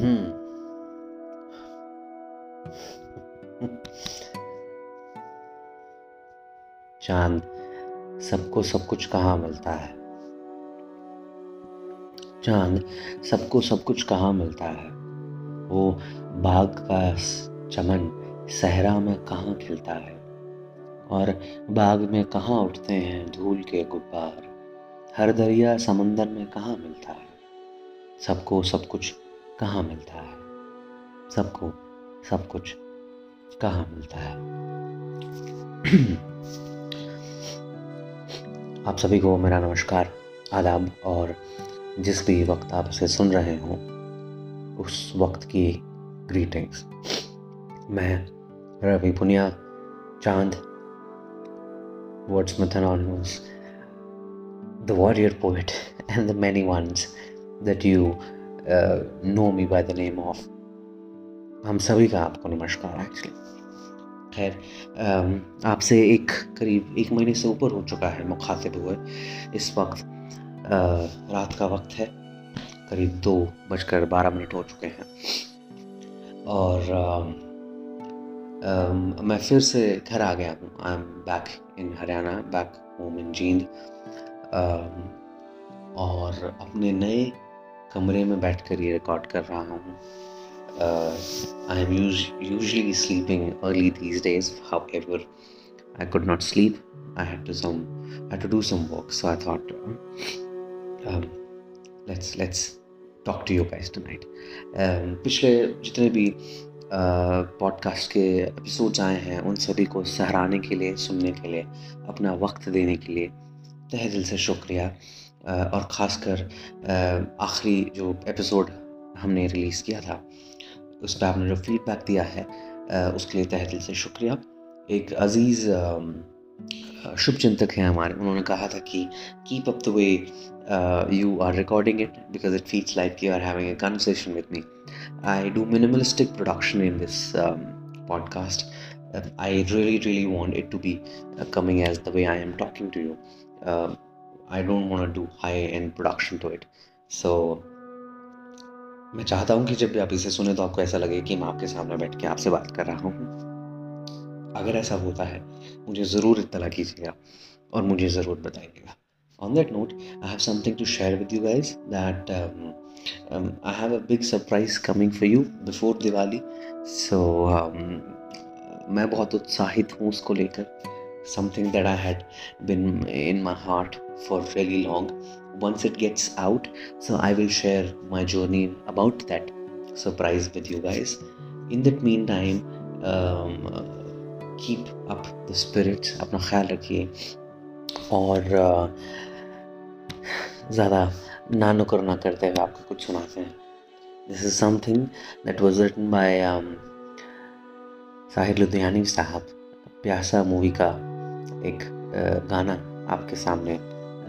हम्म। चाँद, सबको सब कुछ कहाँ मिलता है? चाँद, सबको सब कुछ कहाँ मिलता है? वो बाग का चमन सहरा में कहाँ खिलता है? और बाग में कहाँ उठते हैं धूल के गुब्बार? हर दरिया समंदर में कहाँ मिलता है? सबको सब कुछ कहाँ मिलता है? सबको सब कुछ कहाँ मिलता है? आप सभी को मेरा नमस्कार आदाब और जिस भी वक्त आप इसे सुन रहे हो उस वक्त की ग्रीटिंग्स मैं रवि पुनिया चाँद words Anonymous, the warrior poet and the many ones that you uh, me by the name of. हम सभी का आपको नमस्कार एक्चुअली खैर आपसे एक करीब एक महीने से ऊपर हो चुका है मुखातिब हुए इस वक्त। रात का वक्त है करीब दो बजकर बारह मिनट हो चुके हैं। और uh, uh, मैं फिर से घर आ गया हूँ। I am back in Haryana back home in Jind और अपने नए कमरे में बैठ कर ये रिकॉर्ड कर रहा हूँ। I am use usually sleeping early these days however I could not sleep I had to some I to do some work so I thought let's let's talk to you guys tonight पिछले जितने भी podcast uh, के episodes आए हैं उन सभी को सहराने के लिए सुनने के लिए अपना वक्त देने के लिए तहे दिल से शुक्रिया। uh, और ख़ासकर आखिरी जो एपिसोड हमने रिलीज़ किया था उस पर आपने जो फीडबैक दिया है उसके लिए तह दिल से शुक्रिया। एक अज़ीज़ शुभ चिंतक हैं हमारे। उन्होंने कहा था कि keep up the way you are recording it because it feels like you are having a conversation with me I do minimalistic production in this podcast I really really want it to be uh, coming as the way I am talking to I don't want do high end production to it so मैं चाहता हूँ कि जब भी आप इसे सुने तो आपको ऐसा लगे कि मैं आपके सामने बैठ के आपसे बात कर रहा हूँ। अगर ऐसा होता है, मुझे ज़रूर इतना कीजिएगा और मुझे ज़रूर बताइएगा। On that note I have something to share with you guys that I have a big surprise coming for you before Diwali so मैं बहुत उत्साहित हूँ उसको लेकर। Something that I had been in my heart for very long once it gets out so i will share my journey about that surprise with you guys in that meantime um, keep up the spirits अपना ख्याल रखिए और ज़्यादा ना नुकर ना करते हुए आपको कुछ सुनाते हैं this is something that was written by Sahir Ludhianvi sahab Pyaasa movie का एक गाना आपके सामने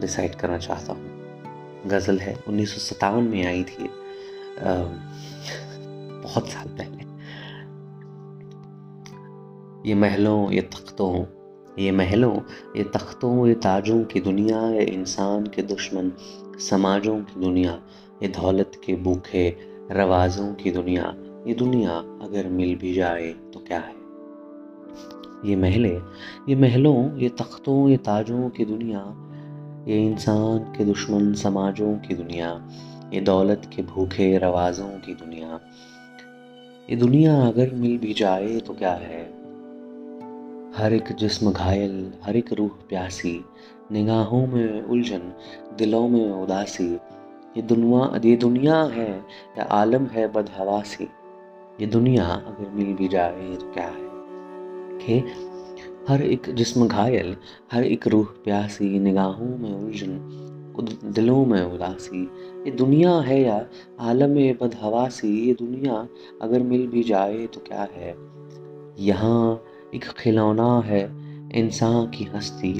डिसाइड करना चाहता हूँ। गज़ल है उन्नीस सौ सतावन में आई थी। आ, बहुत साल पहले। ये महलों ये तख्तों ये महलों ये तख्तों ये ताजों की दुनिया ये इंसान के दुश्मन समाजों की दुनिया ये दौलत के भूखे रवाजों की दुनिया ये दुनिया अगर मिल भी जाए तो क्या है? ये महले ये महलों ये तख्तों ये ताजों की दुनिया ये इंसान के दुश्मन समाजों की दुनिया, ये दौलत के भूखे रवाजों की दुनिया। ये दुनिया अगर मिल भी जाए तो क्या है? हर एक जिस्म घायल, हर एक रूह प्यासी, निगाहों में उलझन, दिलों में उदासी। ये दुनिया ये दुनिया है या आलम है बदहवासी। ये दुनिया अगर मिल भी जाए तो क्या है? हर एक जिस्म घायल, हर एक रूह प्यासी, निगाहों में उलझन दिलों में उदासी। ये दुनिया है या आलम बदहवासी? ये दुनिया अगर मिल भी जाए तो क्या है? यहाँ एक खिलौना है इंसान की हस्ती।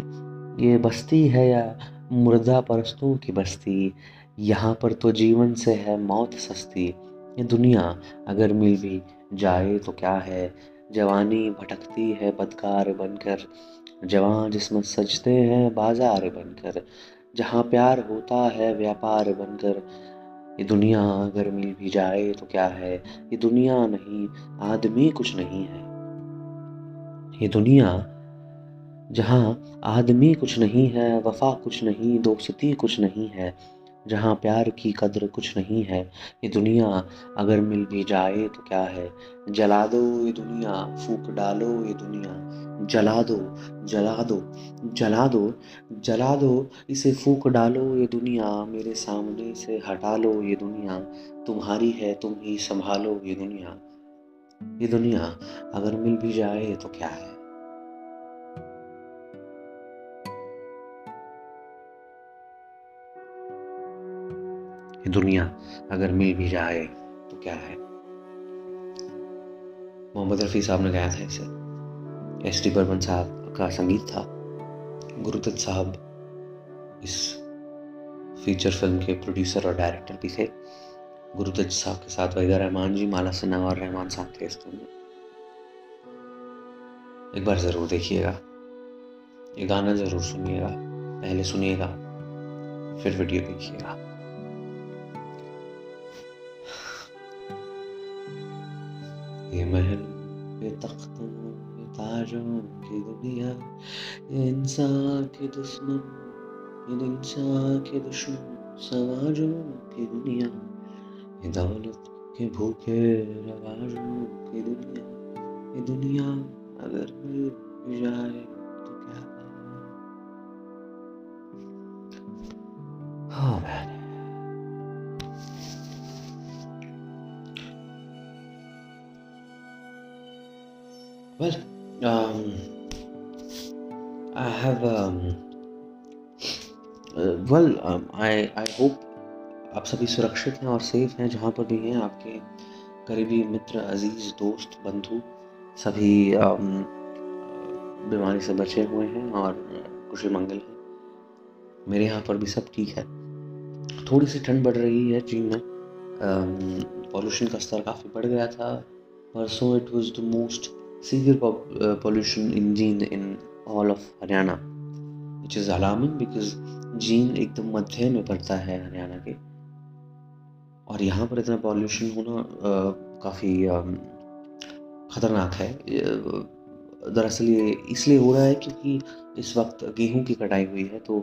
ये बस्ती है या मुर्दा परस्तों की बस्ती? यहाँ पर तो जीवन से है मौत सस्ती। ये दुनिया अगर मिल भी जाए तो क्या है? जवानी भटकती है बदकार बनकर। जवान जिसमें सजते हैं बाज़ार बनकर। जहाँ प्यार होता है व्यापार बनकर। ये दुनिया अगर मिल भी जाए तो क्या है? ये दुनिया नहीं, आदमी कुछ नहीं है। ये दुनिया जहाँ आदमी कुछ नहीं है, वफा कुछ नहीं, दोस्ती कुछ नहीं है। जहाँ प्यार की कद्र कुछ नहीं है। ये दुनिया अगर मिल भी जाए तो क्या है? जला दो ये दुनिया, फूक डालो ये दुनिया। जला दो जला दो जला दो जला दो, इसे फूक डालो ये दुनिया। मेरे सामने से हटा लो ये दुनिया। तुम्हारी है, तुम ही संभालो ये दुनिया। ये दुनिया अगर मिल भी जाए तो क्या है? ये दुनिया अगर मिल भी जाए तो क्या है? मोहम्मद रफ़ी साहब ने गाया था इसे। एस टी बर्मन साहब का संगीत था। गुरुदत्त साहब इस फीचर फ़िल्म के प्रोड्यूसर और डायरेक्टर भी थे। गुरुदत्त साहब के साथ वहीदा रहमान जी, माला सिन्हा और रहमान साहब थे इस फ़िल्म में। एक बार ज़रूर देखिएगा। ये गाना ज़रूर सुनिएगा। पहले सुनिएगा, फिर वीडियो देखिएगा। ये महल ये तख्तों ये ताजों की दुनिया ये इंसान के दुश्मन ये इंसान के दुश्मन समाजों की दुनिया ये दौलत के भूखे रवाजों की दुनिया ये दुनिया अगर मिल जाए तो क्या Oh man. Um, I I आप सभी सुरक्षित हैं और सेफ़ हैं जहाँ पर भी हैं। आपके करीबी मित्र अज़ीज़ दोस्त बंधु सभी um, बीमारी से बचे हुए हैं और खुशी मंगल हैं। मेरे यहाँ पर भी सब ठीक है। थोड़ी सी ठंड बढ़ रही है चीन में। पॉल्यूशन का स्तर काफ़ी बढ़ गया था। परसों it was the most pollution in Jean in all of Haryana, which is alarming because Jind एकदम मध्य में पड़ता है हरियाणा के। और यहाँ पर इतना पॉल्यूशन होना काफ़ी ख़तरनाक है। दरअसल ये इसलिए हो रहा है क्योंकि इस वक्त गेहूँ की कटाई हुई है तो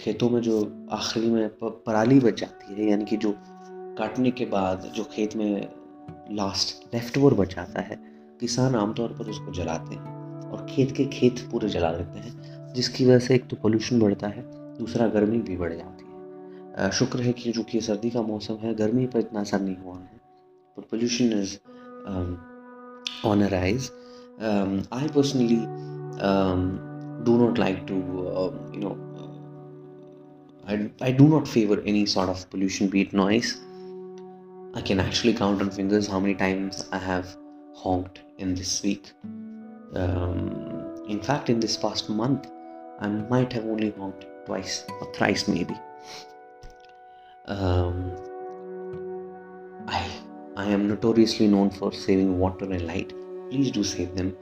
खेतों में जो आखिरी में पराली बच जाती है, यानी कि जो काटने के बाद जो खेत में लास्ट लेफ़्ट ओवर बच जाता है, किसान आमतौर पर उसको जलाते हैं और खेत के खेत पूरे जला देते हैं, जिसकी वजह से एक तो पोल्यूशन बढ़ता है दूसरा गर्मी भी बढ़ जाती है। शुक्र है कि जो सर्दी का मौसम है, गर्मी पर इतना असर नहीं हुआ है। But pollution is on a rise I personally do not like to you know I do not favour any sort of pollution be it noise I can actually count on fingers how many times I have honked in this week in fact in this past month I might have only honked twice or thrice, maybe. Um, I I am notoriously known for saving water and light. Please do save them.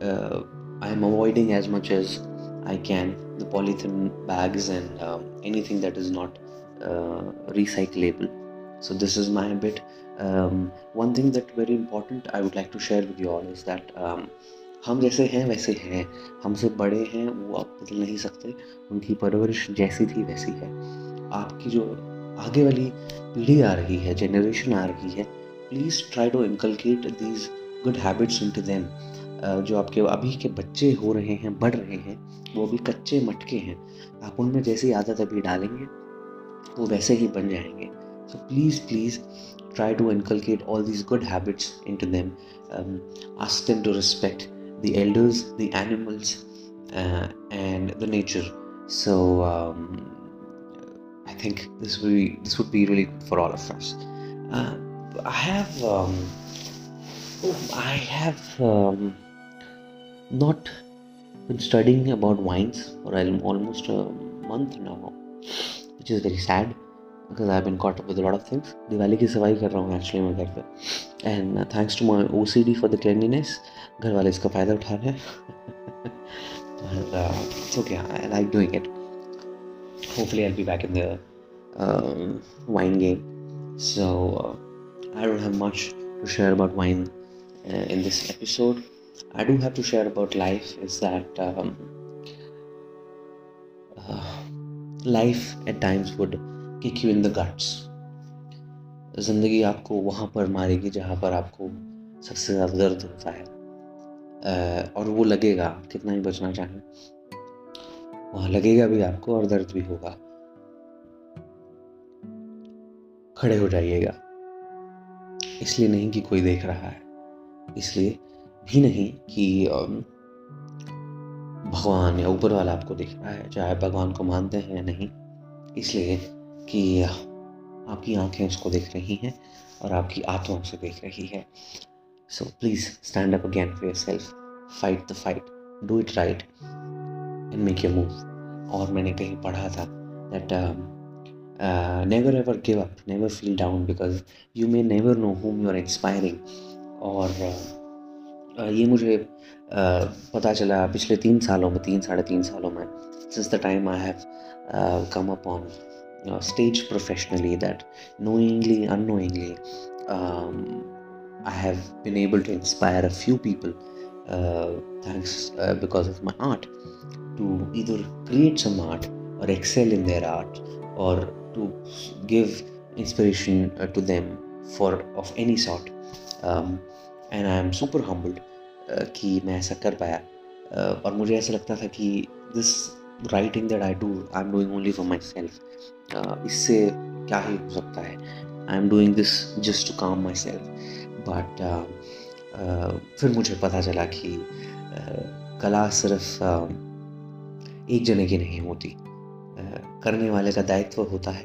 Uh, I am avoiding as much as I can the polythene bags and um, anything that is not uh, recyclable. So this is my bit um, one thing that very important I would like to share with you all is that um, हम जैसे हैं वैसे हैं। हमसे बड़े हैं वो आप बदल नहीं सकते। उनकी परवरिश जैसी थी वैसी है। आपकी जो आगे वाली पीढ़ी आ रही है जनरेशन आ रही है please try to inculcate these good habits into them जो आपके अभी के बच्चे हो रहे हैं बढ़ रहे हैं वो अभी कच्चे मटके हैं। आप उनमें जैसी आदत अभी डालेंगे वो वैसे ही बन जाएँगे। So please please try to inculcate all these good habits into them. um, ask them to respect the elders the animals uh, and the nature so um, i think this would be this would be really good for all of us uh, i have um, oh, i have um, not been studying about wines for almost a month now which is very sad because I been caught up with lot of things Diwali की सफाई कर रहा हूँ actually मैं घर पे and thanks to my O C D for the cleanliness घर वाले इसका फ़ायदा उठा रहे हैं okay I like doing it hopefully I'll be back in the uh, wine game So, uh, I don't have much to share about wine uh, in this episode. I do have to share about life is that um, uh, life at times would kick you in the guts. ज़िंदगी आपको वहाँ पर मारेगी जहाँ पर आपको सबसे ज़्यादा दर्द होता है uh, और वो लगेगा, कितना ही बचना चाहें। वहाँ लगेगा भी आपको और दर्द भी होगा। खड़े हो जाइएगा। इसलिए नहीं कि कोई देख रहा है। इसलिए भी नहीं कि भगवान या ऊपर वाला आपको देख रहा है, चाहे भगवान को मानते हैं या नहीं। इसलिए कि आपकी आँखें उसको देख रही हैं और आपकी आत्मा उसे देख रही है। Please stand up again for yourself fight the fight do it right and make your move और मैंने कहीं पढ़ा था that never ever give up never feel down because you may never know whom you are inspiring और uh, ये मुझे uh, पता चला पिछले तीन सालों में तीन साढ़े तीन सालों में since the time I have come up on stage professionally that knowingly unknowingly um, i have been able to inspire a few people uh, thanks uh, because of my art to either create some art or excel in their art or to give inspiration uh, to them for of any sort um, and i am super humbled uh, कि मैं ऐसा कर पाया uh, और मुझे ऐसा लगता था कि this writing that I do I am doing only for myself इससे क्या ही हो सकता है I am doing this just to calm myself but फिर मुझे पता चला कि uh, कला सिर्फ़ uh, एक जने की नहीं होती। Uh, करने वाले का दायित्व होता है।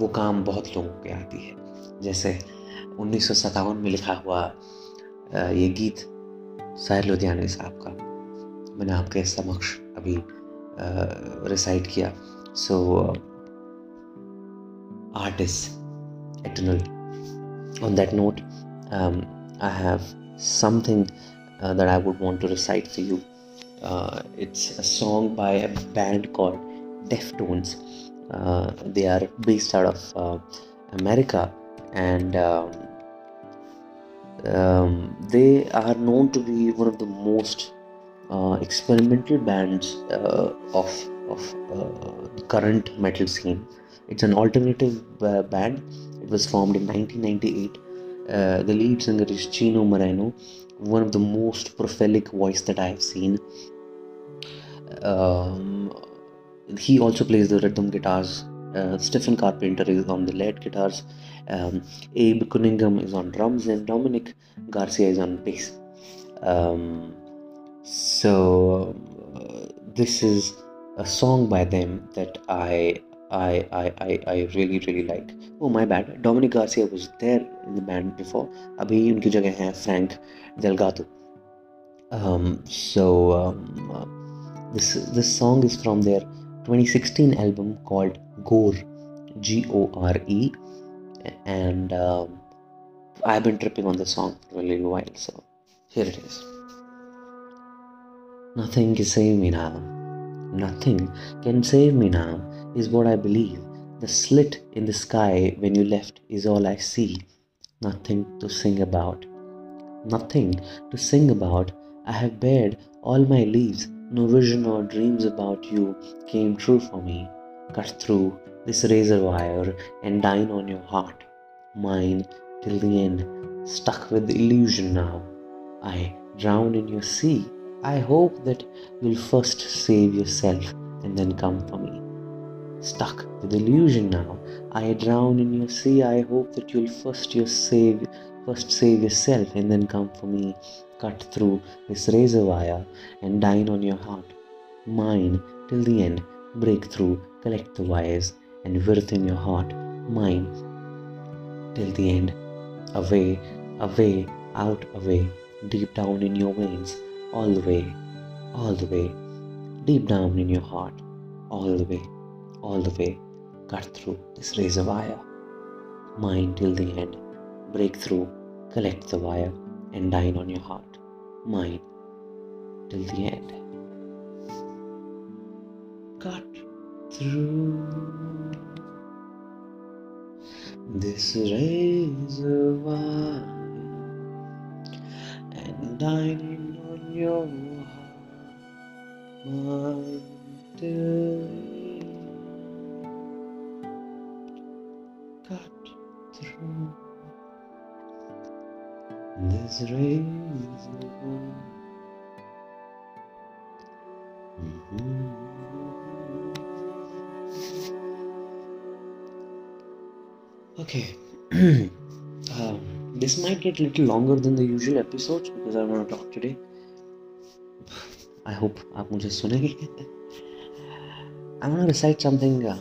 वो काम बहुत लोगों के आती है। जैसे उन्नीस सौ सतावन में लिखा हुआ ये गीत साहिर लुधियानवी साहब का। मैंने आपके समक्ष अभी रिसाइट किया। So art is on that note um, i have something uh, that i would want to recite for you uh, it's a song by a band called deftones uh, they are based out of uh, america and um, um, they are known to be one of the most uh, experimental bands uh, of of uh, current metal scene. It's an alternative uh, band. It was formed in 1998. Uh, the lead singer is Chino Moreno, one of the most prolific voice that I have seen. Um, he also plays the rhythm guitars. Uh, Stephen Carpenter is on the lead guitars. Um, Abe Cunningham is on drums, and Dominic Garcia is on bass. Um, so uh, this is a song by them that I I, I, I, I really really like. Oh my bad. Dominic Garcia was there in the band before. अभी उनकी जगह है Frank Delgado. Um, so um, uh, this this song is from their 2016 album called Gore, G O R E, and um, I've been tripping on the song for a little while. So here it is. Nothing can save me now. Nothing can save me now, is what I believe. The slit in the sky when you left is all I see. Nothing to sing about. Nothing to sing about. I have bared all my leaves. No vision or dreams about you came true for me. Cut through this razor wire and dine on your heart. Mine till the end. Stuck with the illusion now. I drown in your sea I hope that you'll first save yourself and then come for me. Stuck with illusion now, I drown in your sea. I hope that you'll first your save, first save yourself and then come for me. Cut through this razor wire and dine on your heart. Mine till the end. Break through, collect the wires and within your heart. Mine till the end. Away, away, out, away, deep down in your veins all the way, all the way, deep down in your heart, all the way, all the way, cut through this razor wire. Mine till the end, break through, collect the wire, and dine on your heart. Mine till the end. Cut through. this reservoir and dining on your heart, my dear. this reservoir. Okay. um, this might get a little longer than the usual episodes because I want to talk today. I hope आप मुझे सुनेंगे. I want to recite something. Uh,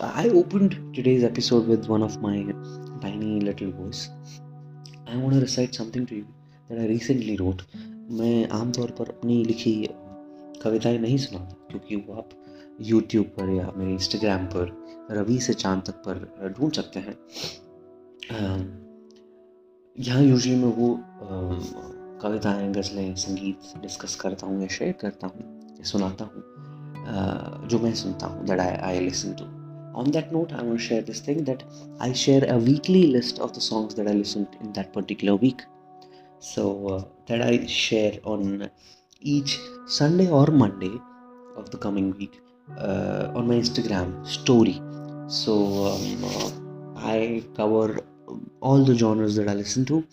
I opened today's episode with one of my tiny little voice. Want to recite something to you that I recently wrote. मैं आमतौर पर अपनी लिखी कविताएँ नहीं सुनाता, क्योंकि वो आप यूट्यूब पर या मेरे इंस्टाग्राम पर, रवि से चाँद तक पर ढूंढ सकते हैं यहाँ यूजली मैं वो कविताएँ, गज़लें, संगीत डिस्कस करता हूँ या शेयर करता हूँ या सुनाता हूँ जो मैं सुनता हूँ that I I listen to on that note i want to share this thing that i share a weekly list of the songs that i listened in that particular week. So uh, that i share on each sunday or monday of the coming week uh, on my instagram story. So um, uh, i cover all the genres that i listen to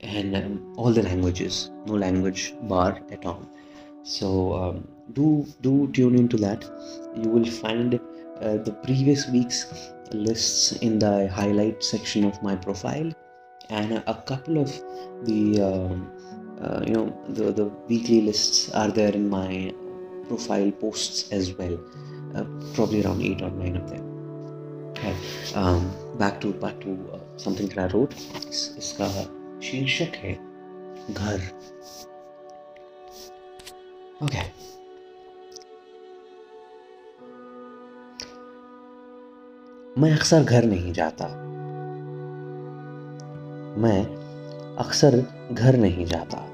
and um, all the languages. No language bar at all. So um, do do tune into that. You will find uh, the previous week's lists in the highlight section of my profile and a, couple of the um, uh, you know the, the weekly lists are there in my profile posts as well uh, probably around eight or nine of them okay um, back to back to uh, something that I wrote इस, इसका शीर्षक है घर okay मैं अक्सर घर नहीं जाता। मैं अक्सर घर नहीं जाता।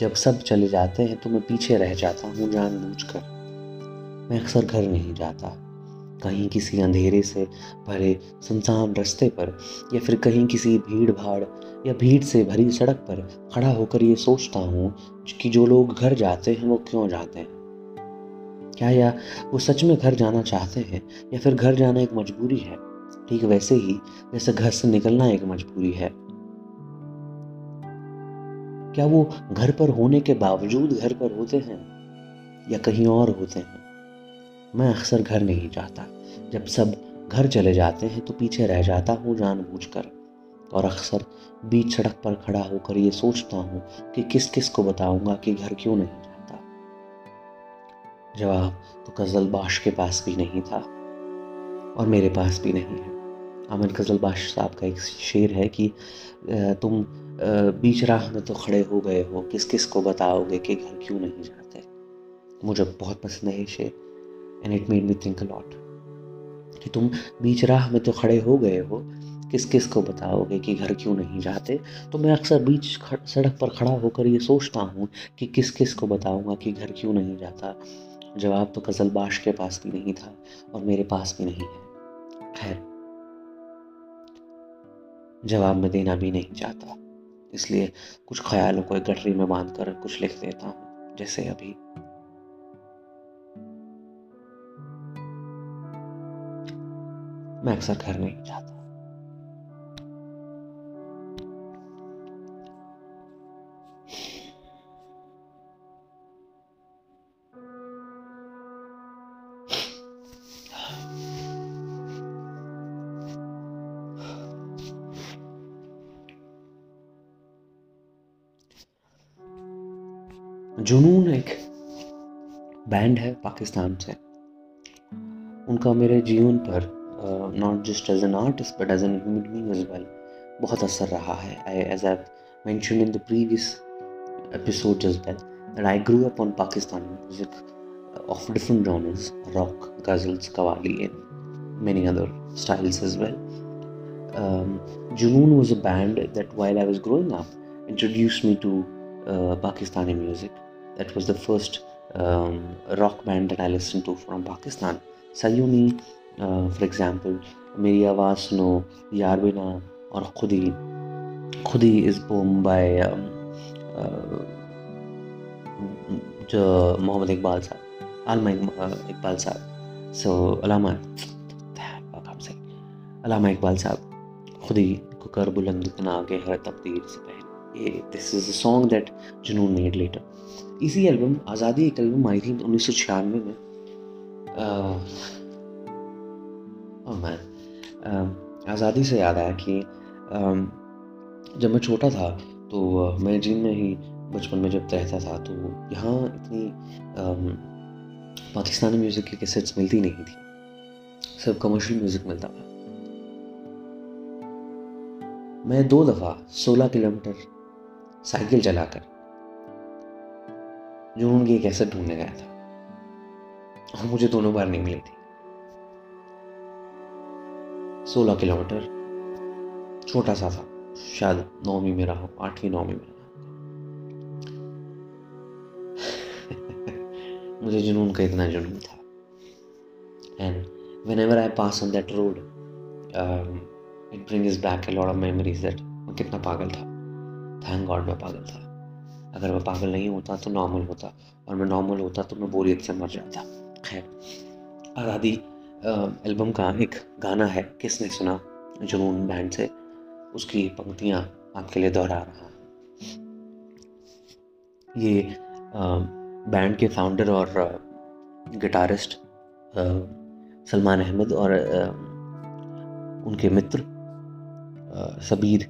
जब सब चले जाते हैं तो मैं पीछे रह जाता हूँ जानबूझकर। मैं अक्सर घर नहीं जाता। कहीं किसी अंधेरे से भरे सुनसान रास्ते पर या फिर कहीं किसी भीड़ भाड़ या भीड़ से भरी सड़क पर खड़ा होकर ये सोचता हूँ कि जो लोग घर जाते हैं वो क्यों जाते हैं। क्या या वो सच में घर जाना चाहते हैं या फिर घर जाना एक मजबूरी है? ठीक वैसे ही जैसे घर से निकलना एक मजबूरी है। क्या वो घर पर होने के बावजूद घर पर होते हैं? या कहीं और होते हैं? मैं अक्सर घर नहीं जाता। जब सब घर चले जाते हैं तो पीछे रह जाता हूँ जानबूझकर। और अक्सर बीच सड़क पर खड़ा होकर ये सोचता हूँ कि किस किस को बताऊँगा कि घर क्यों नहीं जवाब तो कजलबाश के पास भी नहीं था और मेरे पास भी नहीं है। अमन कजलबाश साहब का एक शेर है कि तुम बीच राह में तो खड़े हो गए हो, किस किस को बताओगे कि घर क्यों नहीं जाते? मुझे बहुत पसंद है ये शेर and it made me think lot कि तुम बीच राह में तो खड़े हो गए हो, किस किस को बताओगे कि घर क्यों नहीं जाते? तो मैं अक्सर बीच सड़क पर खड़ा होकर ये सोचता हूँ कि किस किस को बताऊँगा कि घर क्यों नहीं जाता? जवाब तो कजलबाश के पास भी नहीं था और मेरे पास भी नहीं है। खैर, जवाब मैं देना भी नहीं चाहता। इसलिए कुछ ख्यालों को एक गठरी में बांधकर कुछ लिख देता हूँ, जैसे अभी। मैं अक्सर घर नहीं जाता जुनून एक बैंड है पाकिस्तान से उनका मेरे जीवन पर not just as an artist but as an human being as well बहुत असर रहा है I as I mention in the previous episode as well that I grew up on Pakistan music of different genres rock ghazals qawwali and many other well. Um, Junoon was a band that while I was growing up introduced me to uh, Pakistani music. That was the first um, rock band that I listened to from Pakistan. Sayuni, uh, for example, सुनो यार बिना और खुद ही खुद ही इस pome bye जो मोहम्मद इकबाल साहब आलमा इकबाल साहब सो अलामा से अलामा इकबाल साहब खुद ही को कर बुलंद इतना आगे हर तब्दील से पहले ये this is the song that made later इसी एल्बम, आज़ादी एक एल्बम आई थी उन्नीस सौ छियानवे में। मैं आज़ादी से याद आया कि जब मैं छोटा था तो मैं जिन में ही बचपन में जब रहता था तो यहाँ इतनी पाकिस्तानी म्यूज़िक की कैसेट्स मिलती नहीं थी। सिर्फ़ कमर्शियल म्यूज़िक मिलता था। मैं दो दफ़ा 16 किलोमीटर साइकिल चलाकर जुनून की कैसेट ढूँढने गया था। और मुझे दोनों बार नहीं मिली थी। 16 किलोमीटर, छोटा सा था। शायद नौवीं में रहा, आठवीं, नौवीं में रहा। मुझे जुनून का इतना जुनून था। And whenever I pass on that road it brings back a lot of memories that मैं कितना पागल था। थैंक गॉड मैं पागल था। अगर मैं पागल नहीं होता तो नॉर्मल होता। और मैं नॉर्मल होता तो मैं बोरियत से मर जाता। खैर, आज़ादी एल्बम का एक गाना है, किसने सुना? जुनून बैंड से। उसकी पंक्तियाँ आपके लिए दोहरा रहा ये बैंड के फाउंडर और गिटारिस्ट सलमान अहमद और उनके मित्र सबीर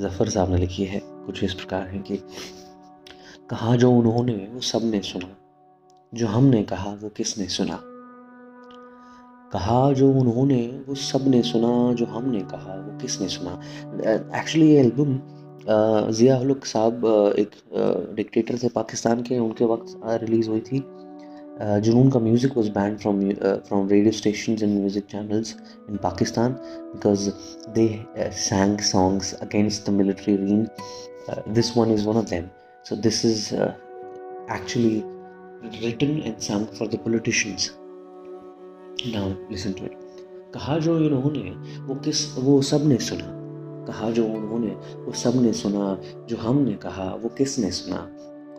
जफ़र साहब ने लिखी है। कुछ इस प्रकार है कि कहा जो उन्होंने, वो सबने सुना। जो हमने कहा, वो किसने सुना? कहा जो उन्होंने, वो सबने सुना। जो हमने कहा, वो किसने सुना? एक्चुअली ये एल्बम जिया हलुक साहब एक डिक्टेटर थे पाकिस्तान के। उनके वक्त रिलीज़ हुई थी। जुनून का music was banned from from radio station and music channels in Pakistan because they sang songs against the military reign this one is one of them So this is uh, actually written and sung for the politicians. Now listen to it. कहा जो इन्होंने वो किस वो सबने सुना। कहा जो उन्होंने वो सबने सुना जो हमने कहा वो किसने सुना?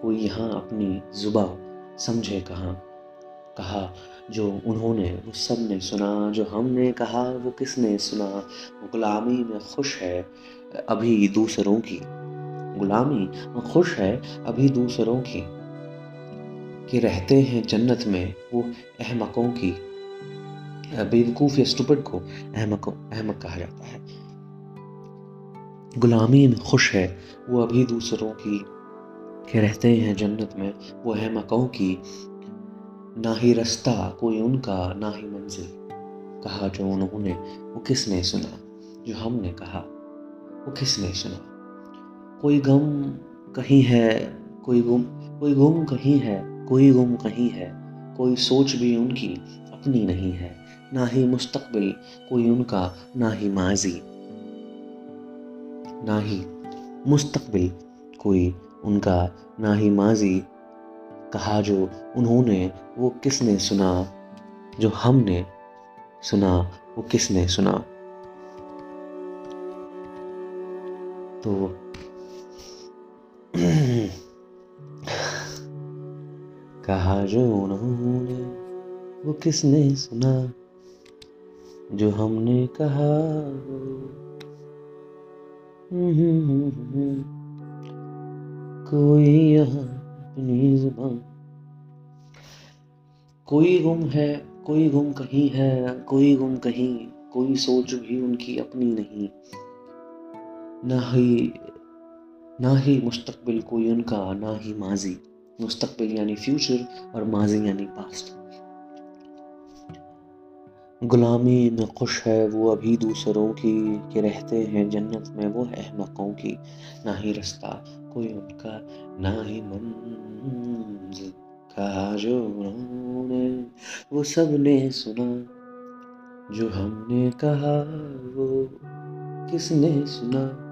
कोई यहाँ अपनी जुबा समझे कहाँ? कहा जो उन्होंने वो सबने सुना जो हमने कहा वो किसने सुना? गुलामी में खुश है अभी दूसरों की। गुलामी खुश है अभी दूसरों की। कि रहते हैं जन्नत में वो अहमकों की। बेवकूफ़ या स्टूपिड को अहमकों, अहमक कहा जाता है। गुलामी में खुश है वो अभी दूसरों की। के रहते हैं जन्नत में वो अहमकों की। ना ही रास्ता कोई उनका, ना ही मंजिल। कहा जो उन्होंने, वो किसने सुना? जो हमने कहा, वो किसने सुना? कोई गम कहीं है, कोई गुम कोई गुम कहीं है, कोई गुम कहीं है, कोई सोच भी उनकी अपनी नहीं है, ना ही मुस्तकबिल, कोई उनका, ना ही माजी। ना ही मुस्तकबिल, कोई उनका, ना ही माजी। कहा जो उन्होंने, वो किसने सुना? जो हमने सुना, वो किसने सुना? तो कहा जो उन्होंने, वो किसने सुना? जो हमने कहा। वो कोई यहाँ अपनी ज़ुबान। कोई गुम है, कोई गुम कहीं है, कोई गुम कहीं, कोई सोच भी उनकी अपनी नहीं। ना ही ना ही मुस्तकबिल कोई उनका, ना ही माजी। मुस्तकबिल यानी फ्यूचर और माजी यानी पास्ट। गुलामी में खुश है वो अभी दूसरों की, के रहते हैं जन्नत में, वो अहमकों की। ना ही रास्ता कोई उनका, ना ही मंजिल कहा जो उन्होंने, वो सबने सुना। जो हमने कहा, वो किसने सुना?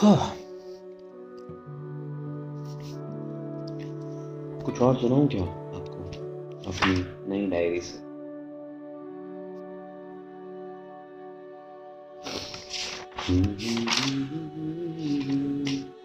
Huh. और सुनाऊं क्या आपको? अपनी नई डायरी से। लोग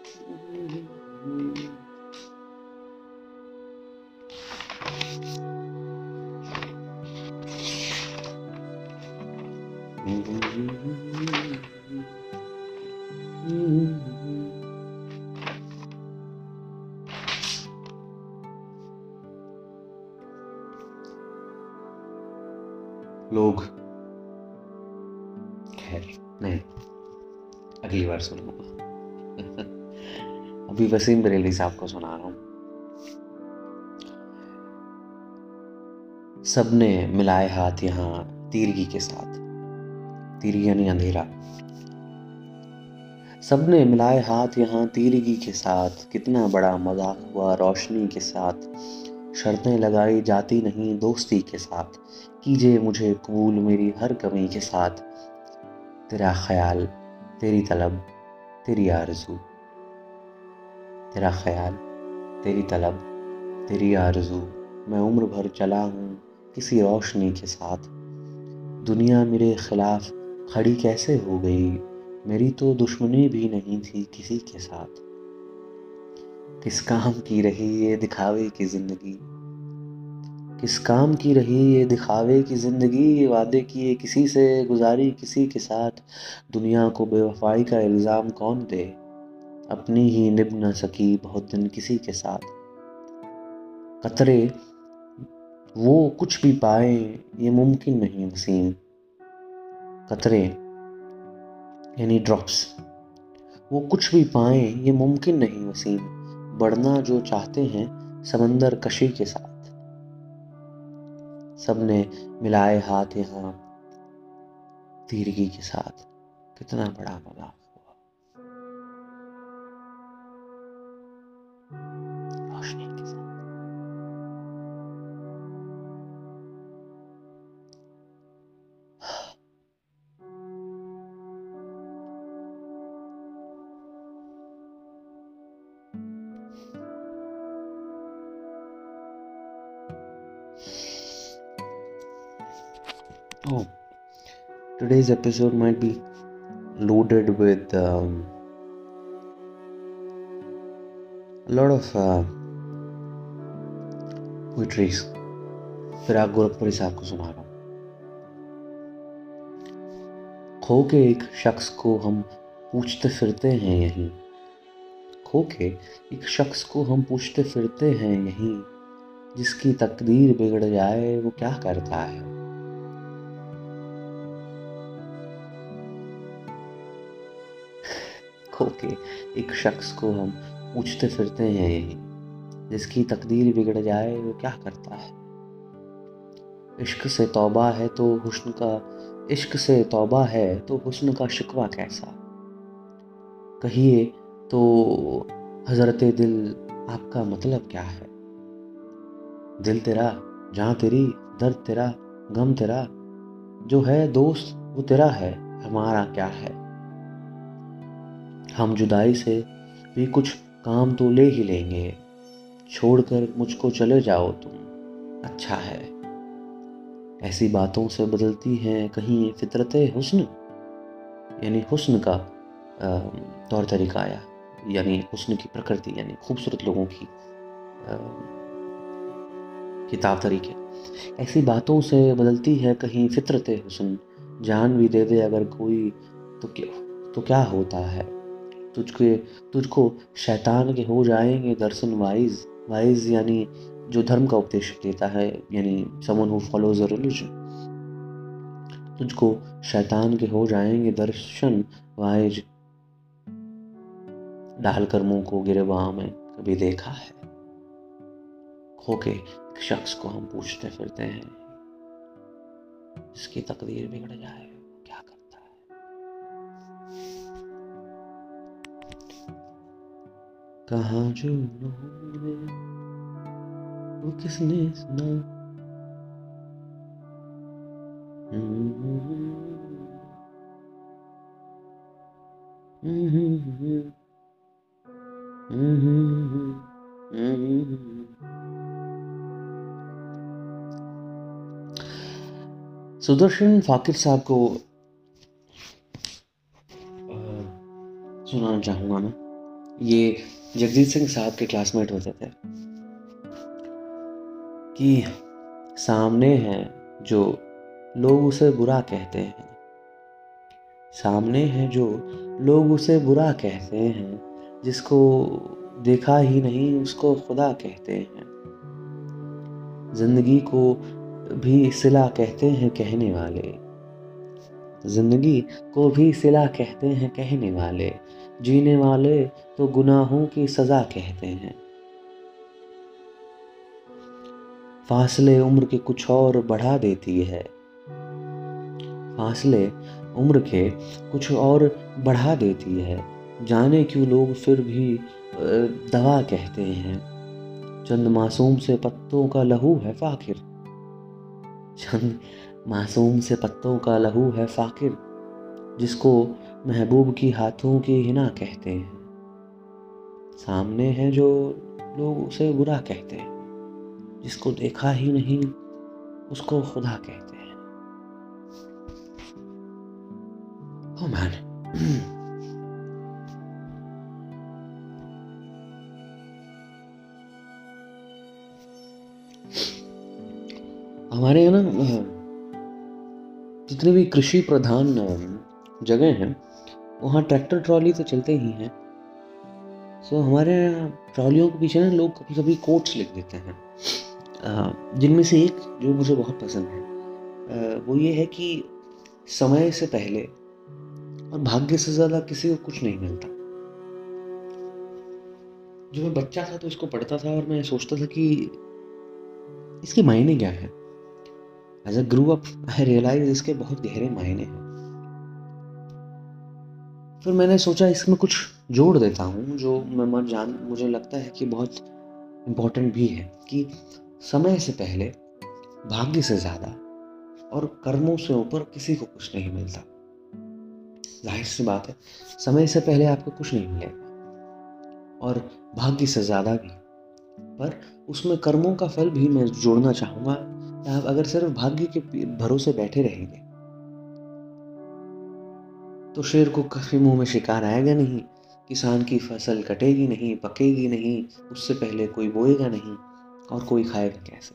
वसीम बरेली साहब को सुना रहा हूँ। सबने मिलाए हाथ यहाँ तीरगी के साथ। तीरगी यानी अंधेरा। सबने मिलाए हाथ यहाँ तीरगी के साथ। कितना बड़ा मज़ाक हुआ रोशनी के साथ। शर्तें लगाई जाती नहीं दोस्ती के साथ। कीजिए मुझे कबूल मेरी हर कमी के साथ। तेरा ख्याल, तेरी तलब, तेरी आरज़ू। तेरा ख्याल, तेरी तलब, तेरी आरज़ू। मैं उम्र भर चला हूँ किसी रोशनी के साथ। दुनिया मेरे खिलाफ खड़ी कैसे हो गई? मेरी तो दुश्मनी भी नहीं थी किसी के साथ। किस काम की रही ये दिखावे की ज़िंदगी? किस काम की रही ये दिखावे की ज़िंदगी? ये वादे किए किसी से, गुजारी किसी के साथ। दुनिया को बेवफाई का इल्ज़ाम कौन दे? अपनी ही निभ न सकी बहुत दिन किसी के साथ। कतरे, वो कुछ भी पाए, ये मुमकिन नहीं वसीम। कतरे, यानी ड्रॉप्स वो कुछ भी पाए, ये मुमकिन नहीं वसीम। बढ़ना जो चाहते हैं, समंदर कशी के साथ। सबने मिलाए हाथ यहाँ, तीरगी के साथ। कितना बड़ा मज़ाक। Oh, today's episode might be loaded with um, a lot of uh, poetries. Firaq Gorakhpuri साहब को सुना रहा हूँ। खो के एक शख्स को हम पूछते फिरते हैं यहीं। खो के एक शख्स को हम पूछते फिरते हैं यहीं। जिसकी तकदीर बिगड़ जाए वो क्या करता है? के एक शख्स को हम पूछते फिरते हैं यही जिसकी तकदीर बिगड़ जाए, वो क्या करता है? इश्क से तौबा है तो हुस्न का, इश्क से तौबा है तो हुस्न का शिकवा कैसा? कहिए तो हज़रत दिल आपका मतलब क्या है? दिल तेरा जहाँ तेरी, दर्द तेरा, गम तेरा, जो है दोस्त, वो तेरा है, हमारा क्या है? हम जुदाई से भी कुछ काम तो ले ही लेंगे। छोड़कर मुझको चले जाओ तुम। अच्छा है। ऐसी बातों से बदलती हैं कहीं फितरत हुस्न। यानी हुस्न का तौर तरीका आया। यानी हुस्न की प्रकृति, यानी खूबसूरत लोगों की किताब तरीके। ऐसी बातों से बदलती है कहीं फितरत हुसन। जान भी दे दे अगर कोई तो क्या? तो क्या होता है? तुझके, तुझको शैतान के हो जाएँगे दर्शन वाइज। वाइज यानी जो धर्म का उपदेश देता है, यानी someone who follows a religion तुझको शैतान के हो जाएँगे दर्शन वाइज। डालकर मुँह को गिरवा में कभी देखा है। खो के शख्स को हम पूछते फिरते हैं। इसकी तकदीर बिगड़ जाए। कहा जो उन्होंने वो किसने सुना? सुदर्शन फाकिर साहब को सुनाना चाहूँगा मैं। ये जगजीत सिंह साहब के क्लासमेट होते थे, कि सामने हैं जो लोग उसे बुरा कहते हैं। सामने है जो लोग उसे बुरा कहते हैं, जिसको देखा ही नहीं, उसको खुदा कहते हैं। ज़िंदगी को भी सिला कहते हैं कहने वाले। ज़िंदगी को भी सिला कहते हैं कहने वाले। जीने वाले तो गुनाहों की सजा कहते हैं। फासले उम्र के कुछ और बढ़ा देती है। फासले उम्र के कुछ और बढ़ा देती है। जाने क्यों लोग फिर भी दवा कहते हैं। चंद मासूम से पत्तों का लहू है फाकिर चंद मासूम से पत्तों का लहू है फाकिर जिसको महबूब की हाथों की हिना कहते हैं। सामने है जो लोग उसे बुरा कहते हैं। जिसको देखा ही नहीं, उसको खुदा कहते हैं। oh man हमारे यहाँ ना, जितने भी कृषि प्रधान जगह हैं वहाँ ट्रैक्टर ट्रॉली तो चलते ही हैं। सो हमारे ट्रॉलियों के पीछे ना लोग कभी कभी कोट्स लिख देते हैं। जिनमें से एक जो मुझे बहुत पसंद है। वो ये है कि समय से पहले और भाग्य से ज़्यादा किसी को कुछ नहीं मिलता। जो मैं बच्चा था तो इसको पढ़ता था और मैं सोचता था कि इसके मायने क्या है? As a grew up I realize इसके बहुत गहरे मायने हैं। फिर मैंने सोचा इसमें कुछ जोड़ देता हूँ, जो मैं जान, मुझे लगता है कि बहुत इम्पोर्टेंट भी है कि समय से पहले, भाग्य से ज़्यादा और कर्मों से ऊपर किसी को कुछ नहीं मिलता। ज़ाहिर सी बात है, समय से पहले आपको कुछ नहीं मिलेगा और भाग्य से ज़्यादा भी। पर उसमें कर्मों का फल भी मैं जोड़ना चाहूँगा, आप अगर सिर्फ़ भाग्य के भरोसे बैठे रहेंगे तो शेर को कभी मुँह में शिकार आएगा नहीं। किसान की फ़सल कटेगी नहीं, पकेगी नहीं, उससे पहले कोई बोएगा नहीं, और कोई खाएगा कैसे?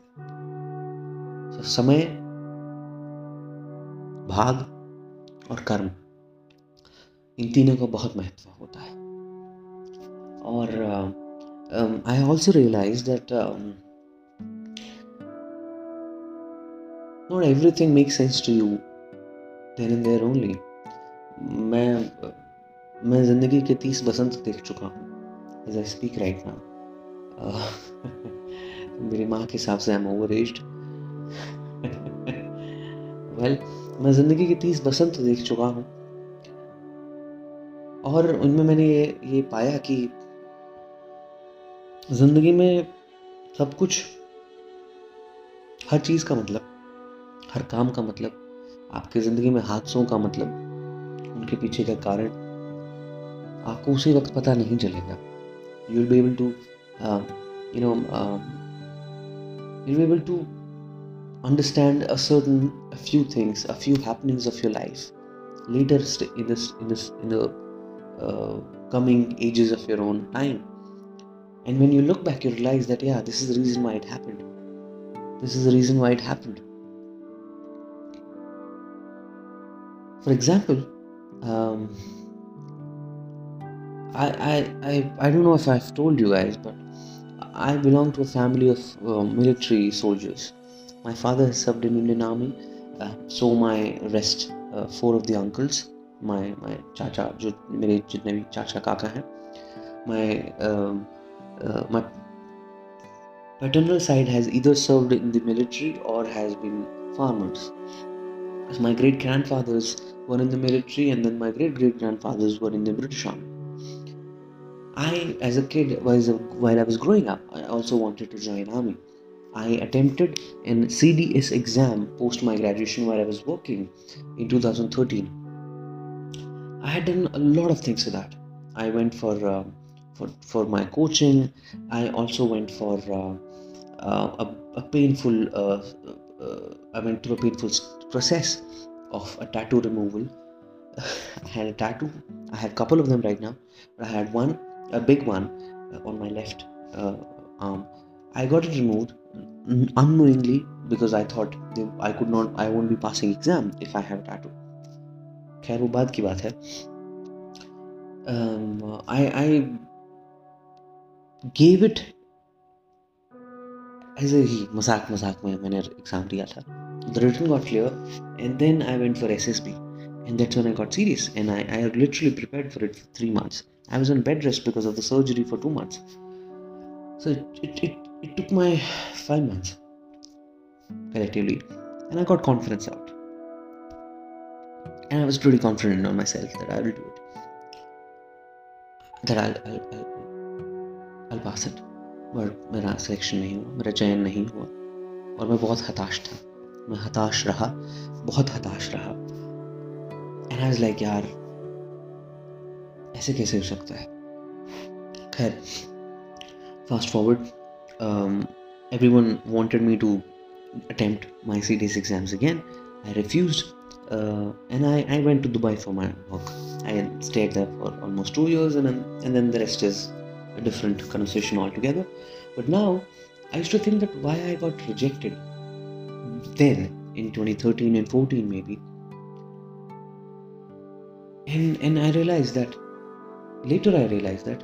तो समय, भाग और कर्म। इन तीनों का बहुत महत्व होता है। और I also realise that not everything make sense to you, then and there only मैं मैं ज़िंदगी के तीस बसंत देख चुका हूँ as I speak right now मेरी माँ के हिसाब से I am over aged well मैं ज़िंदगी के तीस बसंत देख चुका हूँ, और उनमें मैंने ये ये पाया कि ज़िंदगी में सब कुछ, हर चीज़ का मतलब हर काम का मतलब आपकी ज़िंदगी में हादसों का मतलब के पीछे का कारण आपको उसी वक्त पता नहीं चलेगा। You be able to you know you be able to understand a few things a few happenings of your life latest in this in this in coming ages of your own time and when you look back you realise that yeah this is reason why it happened this is reason why it happened for example um, I, I, I, I don't know if I've told you guys, but I belong to a family of uh, military soldiers. My father has served in Indian Army, uh, so my rest uh, four of the uncles, my my chacha, जो मेरे जितने भी चाचा काका हैं, my um, uh, my paternal side has either served in the military or has been farmers. My great grandfathers were in the military, and then my great great grandfathers were in the British Army. I, as a kid, while I was growing up, I also wanted to join army. I attempted an CDS exam post my graduation while I was working in 2013. I had done a lot of things for that. I went for uh, for for my coaching. I also went for uh, uh, a, a, painful Uh, uh, I went through a painful process of a tattoo removal. I had a tattoo. I had a couple of them right now. But I had one, a big one, uh, on my left arm. I got it removed unknowingly because I thought I could not, I won't be passing exam if I have a tattoo. खैर वो बात की बात है आई I gave it ऐसे ही मजाक मजाक में मैंने एग्ज़ाम दिया था the written got clear and then I went for S S B and that's when I got serious. And I, I literally prepared for it for three months. I was on bed rest because of the surgery for two months. So it, it, it, it took my five months collectively, and I got confidence out. And I was pretty confident on myself that I will do it. That I'll, I'll, I'll, I'll pass it. But मेरा selection नहीं हुआ, मेरा चयन नहीं हुआ। और मैं बहुत हताश था। मैं हताश रहा, बहुत हताश रहा। एंड आई लाइक यार, ऐसे कैसे हो सकता है? खैर fast forward every one wanted me to attempt my C D exams again I refuse and I I went to Dubai for my work I stayed that for almost two years and and then the rest is a different conversation altogether. But now, I used to think that why I got rejected then in 2013 and 14 maybe, and and I realized that later I realized that,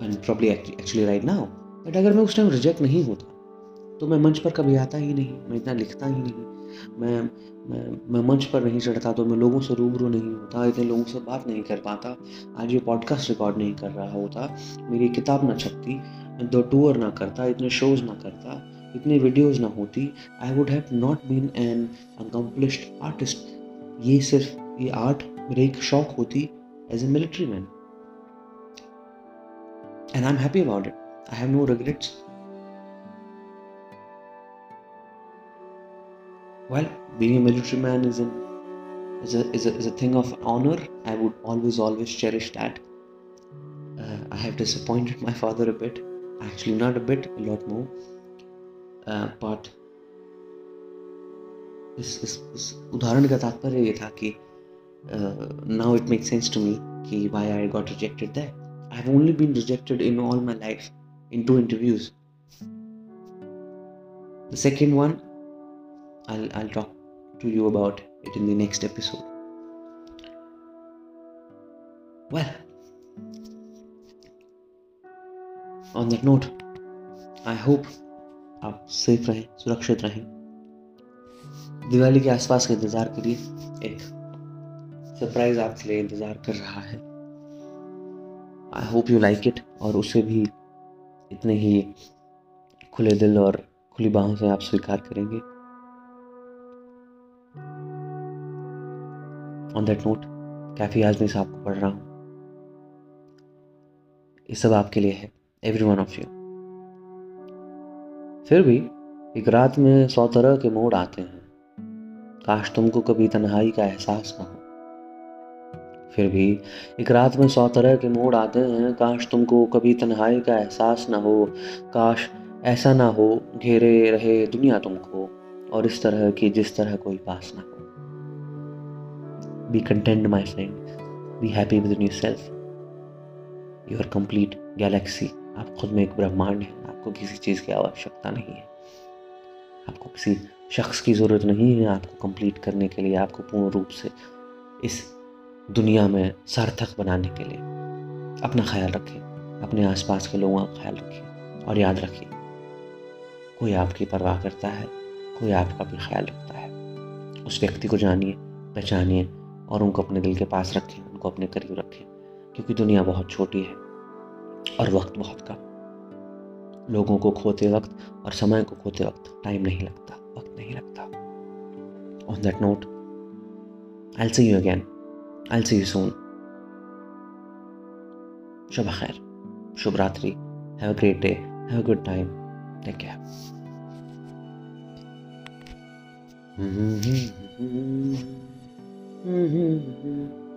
and probably actually right now that अगर मैं उस time reject नहीं होता तो मैं मंच पर कभी आता ही नहीं मैं इतना लिखता ही नहीं मैं मैं मैं मंच पर नहीं चढ़ता तो मैं लोगों से रूबरू नहीं होता, इतने लोगों से बात नहीं कर पाता। आज ये पॉडकास्ट रिकॉर्ड नहीं कर रहा होता, मेरी किताब ना छपती दो टूर ना करता, इतने शोज़ ना करता, इतनी वीडियोज़ ना होती। I would have not been an accomplished artist ये सिर्फ़, ये आर्ट मेरे एक शौक होती as a military man and I am happy about it I have no regrets well being a military man is an is a, is a, is a thing of honor i would always always cherish that uh, i have disappointed my father a bit actually not a bit a lot more uh, but इस इस इस उदाहरण का तात्पर्य ये था कि now it make sense to me कि why I got rejected that I have only been rejected in all my life in two interviews the second one I'll, I'll talk to you about it in the next episode. Well, on that note, I hope आप safe रहें सुरक्षित रहें। दिवाली के आसपास का इंतज़ार करिए एक सरप्राइज़ आपके लिए इंतज़ार कर रहा है। I hope you like it और उसे भी इतने ही खुले दिल और खुली बाहों से आप स्वीकार करेंगे। On that note Kaifi Azmi sahab को पढ़ रहा हूँ। ये सब आपके लिए है एवरी वन ऑफ़ यू फिर भी एक रात में सौ तरह के मोड़ आते हैं। काश तुमको कभी तन्हाई का एहसास ना हो। फिर भी एक रात में सौ तरह के मोड़ आते हैं, काश तुमको कभी तन्हाई का एहसास ना हो। काश ऐसा ना हो, घेरे रहे दुनिया तुमको, और इस तरह की जिस तरह कोई पास ना हो। Be content, my friend. Be happy yourself. You are complete galaxy. आप खुद में एक ब्रह्मांड है आपको किसी चीज़ की आवश्यकता नहीं है आपको किसी शख्स की ज़रूरत नहीं है आपको कंप्लीट करने के लिए आपको पूर्ण रूप से इस दुनिया में सार्थक बनाने के लिए अपना ख्याल रखें अपने आसपास के लोगों का ख्याल रखें और याद रखिए कोई आपकी परवाह करता है कोई आपका भी ख्याल रखता है उस व्यक्ति को जानिए पहचानिए और उनको अपने दिल के पास रखें, उनको अपने करीब रखें, क्योंकि दुनिया बहुत छोटी है और वक्त बहुत कम। लोगों को खोते वक्त और समय को खोते वक्त टाइम नहीं लगता, वक्त नहीं लगता। On that note I see you again I see you soon शुभ खैर, शुभ रात्रि। Have a great day have a good time take care Mm-hmm. Mm-hmm.